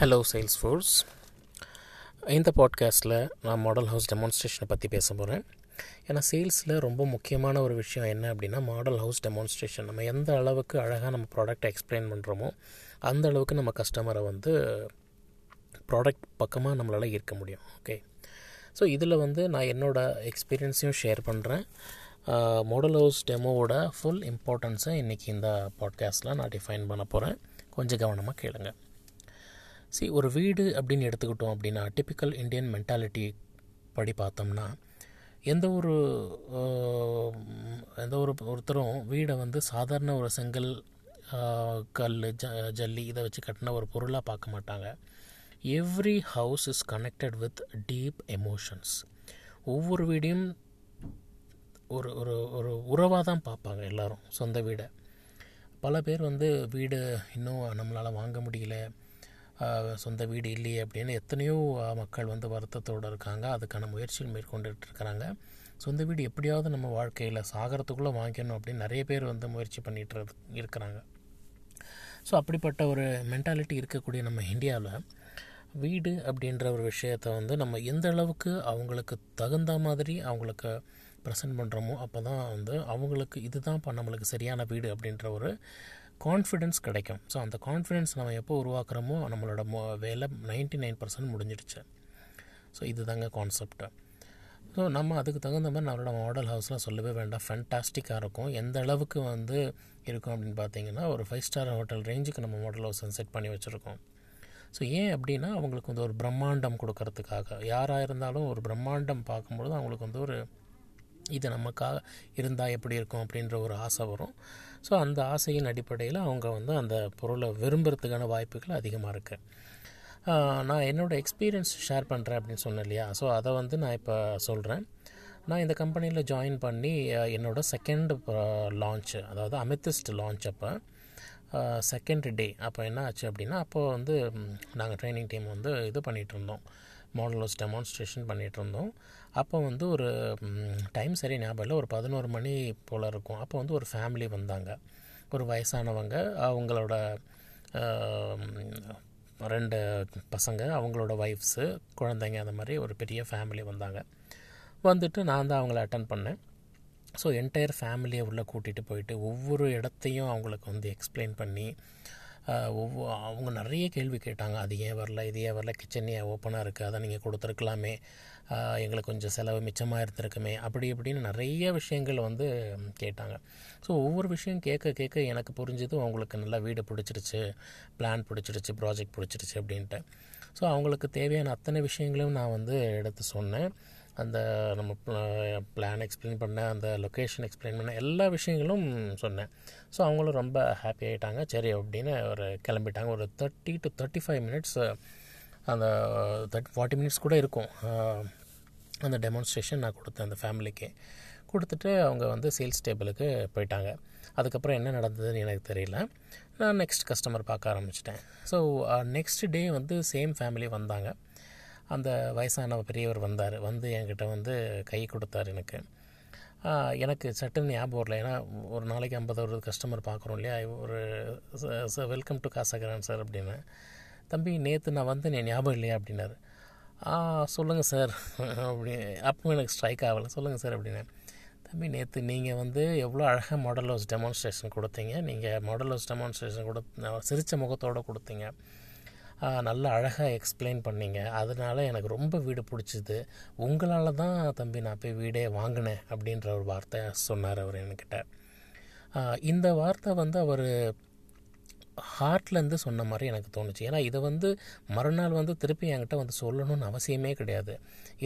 Hello sales force இந்த பாட்காஸ்ட்டில் நான் மாடல் ஹவுஸ் டெமான்ஸ்ட்ரேஷனை பற்றி பேச போகிறேன் ஏன்னா சேல்ஸில் ரொம்ப முக்கியமான ஒரு விஷயம் என்ன அப்படின்னா மாடல் ஹவுஸ் டெமான்ஸ்ட்ரேஷன் நம்ம எந்த அளவுக்கு அழகாக நம்ம ப்ராடக்ட்டை எக்ஸ்பிளைன் பண்ணுறோமோ அந்த அளவுக்கு நம்ம கஸ்டமரை வந்து ப்ராடக்ட் பக்கமாக நம்மளால் ஈர்க்க முடியும். ஓகே ஸோ இதில் வந்து நான் என்னோடய எக்ஸ்பீரியன்ஸையும் ஷேர் பண்ணுறேன் மாடல் ஹவுஸ் டெமோவோட ஃபுல் இம்பார்ட்டன்ஸை இன்றைக்கி இந்த பாட்காஸ்ட்டில் நான் டிஃபைன் பண்ண போகிறேன் கொஞ்சம் கவனமாக கேளுங்கள் சி ஒரு வீடு அப்படின்னு எடுத்துக்கிட்டோம் அப்படின்னா டிப்பிக்கல் இந்தியன் மென்டாலிட்டி படி பார்த்தோம்னா எந்த ஒரு எந்த ஒரு ஒருத்தரும் வீடை வந்து சாதாரண ஒரு செங்கல் கல் ஜ ஜல்லி இதை வச்சு கட்டின ஒரு பொருளாக பார்க்க மாட்டாங்க. Every house is connected with deep emotions ஒவ்வொரு வீடையும் ஒரு ஒரு ஒரு உறவாக தான் பார்ப்பாங்க எல்லோரும் சொந்த வீடை. பல பேர் வந்து வீடு இன்னும் நம்மளால் வாங்க முடியல சொந்த வீடு இல்லையே அப்படின்னு எத்தனையோ மக்கள் வந்து வருத்தத்தோடு இருக்காங்க. அதுக்கான முயற்சிகள் மேற்கொண்டுட்டு இருக்கிறாங்க சொந்த வீடு எப்படியாவது நம்ம வாழ்க்கையில் சாகிறதுக்குள்ளே வாங்கிக்கணும் அப்படின்னு நிறைய பேர் வந்து முயற்சி பண்ணிகிட்டு இருக்கிறாங்க. ஸோ அப்படிப்பட்ட ஒரு மென்டாலிட்டி இருக்கக்கூடிய நம்ம இந்தியாவில் வீடு அப்படின்ற ஒரு விஷயத்தை வந்து நம்ம எந்த அளவுக்கு அவங்களுக்கு தகுந்த மாதிரி அவங்களுக்கு ப்ரெசென்ட் பண்ணுறோமோ அப்போ தான் வந்து அவங்களுக்கு இதுதான் இப்போ நம்மளுக்கு சரியான வீடு அப்படின்ற ஒரு கான்ஃபிடென்ஸ் கிடைக்கும். ஸோ அந்த கான்ஃபிடென்ஸ் நம்ம எப்போ உருவாக்குறோமோ நம்மளோட மோ வேலை நைன்ட்டி நைன் பர்சன்ட் முடிஞ்சிடுச்சு. ஸோ இது தாங்க கான்செப்ட்டு ஸோ நம்ம அதுக்கு தகுந்த மாதிரி நம்மளோட மாடல் ஹவுஸ்லாம் சொல்லவே வேண்டாம். ஃபேன்டாஸ்டிக்காக இருக்கும். எந்த அளவுக்கு வந்து இருக்கும் அப்படின்னு பார்த்தீங்கன்னா ஒரு ஃபைவ் ஸ்டார் ஹோட்டல் ரேஞ்சுக்கு நம்ம மாடல் ஹவுஸ் செட் பண்ணி வச்சுருக்கோம். ஸோ ஏன் அப்படின்னா அவங்களுக்கு வந்து ஒரு பிரம்மாண்டம் கொடுக்கறதுக்காக. யாராக இருந்தாலும் ஒரு பிரம்மாண்டம் பார்க்கும்பொழுது அவங்களுக்கு வந்து ஒரு இது நமக்காக இருந்தால் எப்படி இருக்கும் அப்படின்ற ஒரு ஆசை வரும். ஸோ அந்த ஆசையின் அடிப்படையில் அவங்க வந்து அந்த பொருளை விரும்புறதுக்கான வாய்ப்புகள் அதிகமாக இருக்குது நான் என்னோடய எக்ஸ்பீரியன்ஸ் ஷேர் பண்ணுறேன் அப்படின்னு சொன்னேன் இல்லையா? ஸோ அதை வந்து நான் இப்போ சொல்கிறேன் நான் இந்த கம்பெனியில் ஜாயின் பண்ணி என்னோடய செகண்ட் லான்ச்சு அதாவது அமெத்திஸ்ட் லான்ச் அப்போ செகண்ட் டே அப்போ என்ன ஆச்சு அப்படின்னா அப்போது வந்து நாங்கள் ட்ரைனிங் டீம் வந்து இது பண்ணிகிட்டு இருந்தோம். மாடலோஸ் டெமான்ஸ்ட்ரேஷன் பண்ணிகிட்டு இருந்தோம் அப்போ வந்து ஒரு டைம் சரி ஞாபகம் இல்லை. ஒரு பதினோரு மணி போல் இருக்கும். அப்போ வந்து ஒரு ஃபேமிலி வந்தாங்க. ஒரு வயசானவங்க அவங்களோட ரெண்டு பசங்க அவங்களோட ஒய்ஃப்ஸு குழந்தைங்க அந்த மாதிரி ஒரு பெரிய ஃபேமிலி வந்தாங்க. வந்துட்டு நான் தான் அவங்கள அட்டன் பண்ணேன். ஸோ என்டையர் ஃபேமிலியை உள்ளே கூட்டிகிட்டு போயிட்டு ஒவ்வொரு இடத்தையும் அவங்களுக்கு வந்து எக்ஸ்பிளைன் பண்ணி ஒவ்வொரு அவங்க நிறைய கேள்வி கேட்டாங்க. அது ஏன் வரல இது ஏன் வரல கிச்சன் ஏன் ஓப்பனாக இருக்குது அதை நீங்கள் கொடுத்துருக்கலாமே. எங்களுக்கு கொஞ்சம் செலவு மிச்சமாக இருந்திருக்குமே அப்படி இப்படின்னு நிறைய விஷயங்கள் வந்து கேட்டாங்க. ஸோ ஒவ்வொரு விஷயம் கேட்க கேட்க எனக்கு புரிஞ்சது அவங்களுக்கு நல்லா வீடு பிடிச்சிருச்சு பிளான் பிடிச்சிருச்சு ப்ராஜெக்ட் பிடிச்சிருச்சு அப்படின்ட்டு. ஸோ அவங்களுக்கு தேவையான அத்தனை விஷயங்களையும் நான் வந்து எடுத்து சொன்னேன். அந்த நம்ம பிளான் எக்ஸ்பிளைன் பண்ண அந்த லொக்கேஷன் எக்ஸ்பிளைன் பண்ண எல்லா விஷயங்களும் சொன்னேன். ஸோ அவங்களும் ரொம்ப ஹாப்பி ஆகிட்டாங்க சரி அப்படின்னு ஒரு கிளம்பிட்டாங்க. ஒரு thirty to thirty five minutes அந்த தேர்ட்டி ஃபார்ட்டி மினிட்ஸ் கூட இருக்கும். அந்த டெமான்ஸ்ட்ரேஷன் நான் கொடுத்தேன் அந்த ஃபேமிலிக்கு கொடுத்துட்டு அவங்க வந்து சேல்ஸ் டேபிளுக்கு போயிட்டாங்க. அதுக்கப்புறம் என்ன நடந்ததுன்னு எனக்கு தெரியல. நான் நெக்ஸ்ட் கஸ்டமர் பார்க்க ஆரம்பிச்சிட்டேன். ஸோ நெக்ஸ்ட் டே வந்து சேம் ஃபேமிலி வந்தாங்க. அந்த வயசான பெரியவர் வந்தார். வந்து என்கிட்ட வந்து கை கொடுத்தார் எனக்கு. எனக்கு சட்டுன்னு ஞாபகம் வரல. ஏன்னா ஒரு நாளைக்கு ஐம்பது ஒரு கஸ்டமர் பார்க்குறோம் இல்லையா? ஒரு வெல்கம் டு காசகரான் சார் அப்படின்னு. தம்பி நேற்று நான் வந்து என் ஞாபகம் இல்லையா? அப்படின்னாரு. சொல்லுங்கள் சார் அப்படி அப்பவும் எனக்கு ஸ்ட்ரைக் ஆகலை. சொல்லுங்கள் சார் அப்படின்னு தம்பி நேற்று நீங்கள் வந்து எவ்வளோ அழகாக மாடல் ஹவுஸ் டெமான்ஸ்ட்ரேஷன் கொடுத்தீங்க. நீங்கள் மாடல் ஹவுஸ் டெமான்ஸ்ட்ரேஷன் கொடு சிரித்த முகத்தோடு கொடுத்தீங்க. நல்லா அழகாக எக்ஸ்பிளைன் பண்ணிங்க. அதனால் எனக்கு ரொம்ப வீடு பிடிச்சிது. உங்களால் தான் தம்பி நான் போய் வீடே வாங்கினேன் அப்படின்ற ஒரு வார்த்தை சொன்னார் அவர் என்கிட்ட. இந்த வார்த்தை வந்து அவர் ஹார்ட்லேருந்து சொன்ன மாதிரி எனக்கு தோணுச்சு. ஏன்னா இதை வந்து மறுநாள் வந்து திருப்பி என்கிட்ட வந்து சொல்லணும்னு அவசியமே கிடையாது.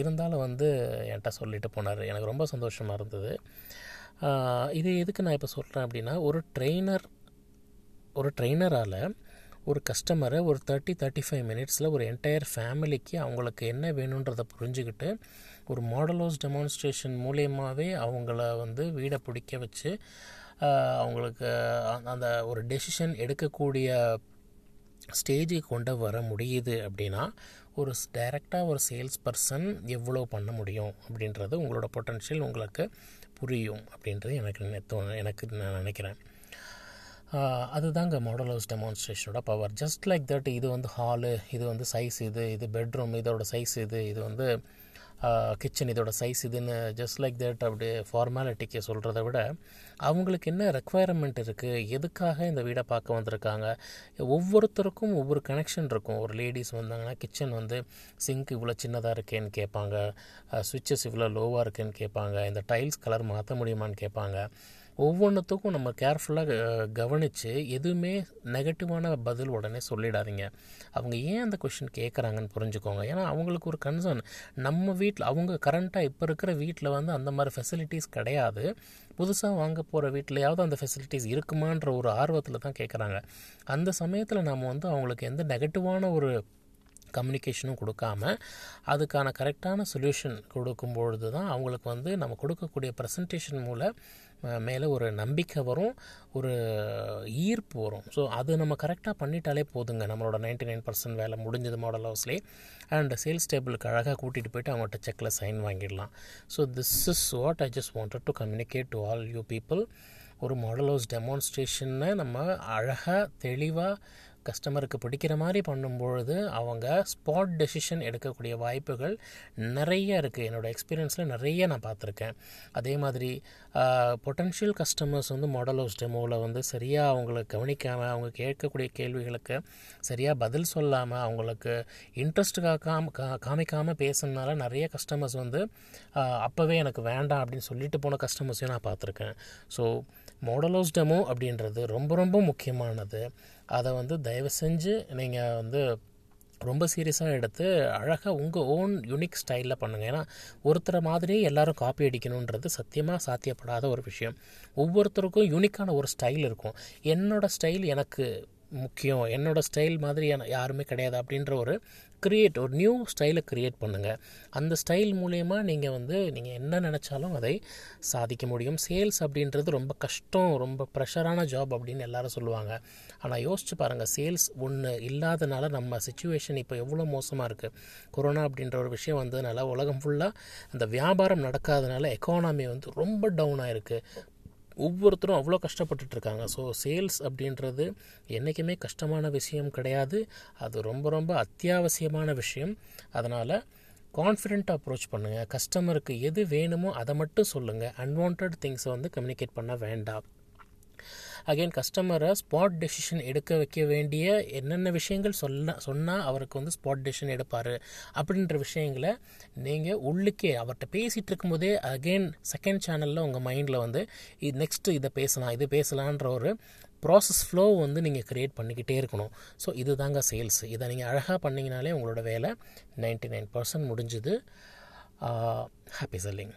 இருந்தாலும் வந்து என்கிட்ட சொல்லிட்டு போனார். எனக்கு ரொம்ப சந்தோஷமாக இருந்தது. இது எதுக்கு நான் இப்போ சொல்கிறேன் அப்படின்னா ஒரு ட்ரெயினர் ஒரு ட்ரெயினரால் ஒரு கஸ்டமரை ஒரு தேர்ட்டி தேர்ட்டி ஃபைவ் மினிட்ஸில் ஒரு என்டையர் ஃபேமிலிக்கு அவங்களுக்கு என்ன வேணுன்றதை புரிஞ்சுக்கிட்டு ஒரு மாடலோஸ் டெமான்ஸ்ட்ரேஷன் மூலியமாகவே அவங்கள வந்து வீடை பிடிக்க வச்சு அவங்களுக்கு அந்த ஒரு டெசிஷன் எடுக்கக்கூடிய ஸ்டேஜுக்கு கொண்டு வர முடியுது அப்படின்னா ஒரு டைரெக்டாக ஒரு சேல்ஸ் பர்சன் எவ்வளோ பண்ண முடியும் அப்படின்றது உங்களோட பொட்டன்ஷியல் உங்களுக்கு புரியும் அப்படின்றது எனக்கு எனக்கு நான் நினைக்கிறேன். அதுதாங்க மாடல் ஹவுஸ் டெமான்ஸ்ட்ரேஷனோட பவர் ஜஸ்ட் லைக் தட் இது வந்து ஹாலு இது வந்து சைஸ் இது இது பெட்ரூம் இதோட சைஸ் இது இது வந்து கிச்சன் இதோட சைஸ் இதுன்னு ஜஸ்ட் லைக் தட் அப்படி ஃபார்மாலிட்டிக்கு சொல்கிறத விட அவங்களுக்கு என்ன ரெக்குவயர்மெண்ட் இருக்குது எதுக்காக இந்த வீடை பார்க்க வந்திருக்காங்க ஒவ்வொருத்தருக்கும் ஒவ்வொரு கனெக்ஷன் இருக்கும். ஒரு லேடிஸ் வந்தாங்கன்னா கிச்சன் வந்து சிங்க் இவ்வளோ சின்னதாக இருக்கேன்னு கேட்பாங்க சுவிட்சஸ் இவ்வளோ லோவாக இருக்குன்னு கேட்பாங்க இந்த டைல்ஸ் கலர் மாற்ற முடியுமான்னு கேட்பாங்க. ஒவ்வொன்றுத்துக்கும் நம்ம கேர்ஃபுல்லாக கவனித்து எதுவுமே நெகட்டிவான பதில் உடனே சொல்லிடாதீங்க. அவங்க ஏன் அந்த கொஷின் கேட்குறாங்கன்னு புரிஞ்சுக்கோங்க. ஏன்னா அவங்களுக்கு ஒரு கன்சர்ன் நம்ம வீட்டில் அவங்க கரண்ட்டாக இப்போ இருக்கிற வீட்டில் வந்து அந்த மாதிரி ஃபெசிலிட்டிஸ் கிடையாது. புதுசாக வாங்க போகிற வீட்லையாவது அந்த ஃபெசிலிட்டிஸ் இருக்குமான்ற ஒரு ஆர்வத்தில் தான் கேட்குறாங்க அந்த சமயத்தில் நம்ம வந்து அவங்களுக்கு எந்த நெகட்டிவான ஒரு கம்யூனிகேஷனும் கொடுக்காம அதுக்கான கரெக்டான சொல்யூஷன் கொடுக்கும்பொழுது தான் அவங்களுக்கு வந்து நம்ம கொடுக்கக்கூடிய ப்ரெசன்டேஷன் மூலம் மேலே ஒரு நம்பிக்கை வரும் ஒரு ஈர்ப்பு வரும். ஸோ அது நம்ம கரெக்டாக பண்ணிட்டாலே போதுங்க. நம்மளோட நைன்டி நைன் பர்சன்ட் வேலை முடிஞ்சது மாடல் ஹவுஸ்லேயே அண்ட் சேல்ஸ் டேபிளுக்கு அழகாக கூட்டிகிட்டு போயிட்டு அவங்கள்ட்ட செக்கில் சைன் வாங்கிடலாம். So this is what I just wanted to communicate to all you people ஒரு மாடல் ஹவுஸ் டெமான்ஸ்ட்ரேஷனை நம்ம அழகாக தெளிவாக கஸ்டமருக்கு பிடிக்கிற மாதிரி பண்ணும்பொழுது அவங்க ஸ்பாட் டெசிஷன் எடுக்கக்கூடிய வாய்ப்புகள் நிறைய இருக்குது என்னோடய எக்ஸ்பீரியன்ஸில் நிறைய நான் பார்த்துருக்கேன். அதே மாதிரி பொட்டன்ஷியல் கஸ்டமர்ஸ் வந்து மாடல் ஹவுஸ் டெமோவில் வந்து சரியாக அவங்கள கவனிக்காமல் அவங்க கேட்கக்கூடிய கேள்விகளுக்கு சரியாக பதில் சொல்லாமல் அவங்களுக்கு இன்ட்ரெஸ்ட் காக்காம காமிக்காமல் பேசுனால நிறைய கஸ்டமர்ஸ் வந்து அப்போவே எனக்கு வேண்டாம் அப்படின்னு சொல்லிட்டு போன கஸ்டமர்ஸையும் நான் பார்த்துருக்கேன். ஸோ மாடல் ஹவுஸ் டெமோ அப்படின்றது ரொம்ப ரொம்ப முக்கியமானது. அதை வந்து தயவு செஞ்சு நீங்கள் வந்து ரொம்ப சீரியஸாக எடுத்து அழகாக உங்கள் ஓன் யூனிக் ஸ்டைலில் பண்ணுங்கள் ஏன்னா ஒருத்தரை மாதிரி எல்லோரும் காப்பி அடிக்கணுன்றது சத்தியமாக சாத்தியப்படாத ஒரு விஷயம். ஒவ்வொருத்தருக்கும் யூனிக்கான ஒரு ஸ்டைல் இருக்கும். என்னோடய ஸ்டைல் எனக்கு முக்கியம். என்னோடய ஸ்டைல் மாதிரி யாருமே கிடையாது அப்படின்ற ஒரு க்ரியேட் ஒரு நியூ ஸ்டைலை க்ரியேட் பண்ணுங்கள் அந்த ஸ்டைல் மூலயமா நீங்கள் வந்து நீங்கள் என்ன நினச்சாலும் அதை சாதிக்க முடியும். சேல்ஸ் அப்படின்றது ரொம்ப கஷ்டம் ரொம்ப ப்ரெஷரான ஜாப் அப்படின்னு எல்லாரும் சொல்லுவாங்க. ஆனால் யோசிச்சு பாருங்கள் சேல்ஸ் ஒன்று இல்லாதனால நம்ம சுச்சுவேஷன் இப்போ எவ்வளோ மோசமாக இருக்குது கொரோனா அப்படின்ற ஒரு விஷயம் வந்ததுனால உலகம் ஃபுல்லாக அந்த வியாபாரம் நடக்காதனால எக்கானமி வந்து ரொம்ப டவுன் ஆகிருக்கு ஒவ்வொருத்தரும் அவ்வளோ கஷ்டப்பட்டுட்டு இருக்காங்க ஸோ சேல்ஸ் அப்படின்றது என்றைக்குமே கஷ்டமான விஷயம் கிடையாது. அது ரொம்ப ரொம்ப அத்தியாவசியமான விஷயம். அதனால் கான்ஃபிடென்ட்டாக அப்ரோச் பண்ணுங்கள் கஸ்டமருக்கு எது வேணுமோ அதை மட்டும் சொல்லுங்கள் அன்வான்ட் திங்ஸை வந்து கம்யூனிகேட் பண்ண வேண்டாம். அகைன் கஸ்டமரை ஸ்பாட் டெசிஷன் எடுக்க வைக்க வேண்டிய என்னென்ன விஷயங்கள் சொல்ல சொன்னால் அவருக்கு வந்து ஸ்பாட் டெசிஷன் எடுப்பார். அப்படின்ற விஷயங்களை நீங்கள் உள்ளுக்கே அவர்கிட்ட பேசிகிட்டு இருக்கும்போதே அகெயின் செகண்ட் சேனலில் உங்கள் மைண்டில் வந்து இது நெக்ஸ்ட்டு இதை பேசலாம் இது பேசலான்ற ஒரு ப்ராசஸ் ஃப்ளோ வந்து நீங்கள் க்ரியேட் பண்ணிக்கிட்டே இருக்கணும். ஸோ இது தாங்க சேல்ஸ் இதை நீங்கள் அழகாக பண்ணிங்கனாலே உங்களோட வேலை நைன்டி நைன் பர்சன்ட் முடிஞ்சுது ஹாப்பி செல்லிங்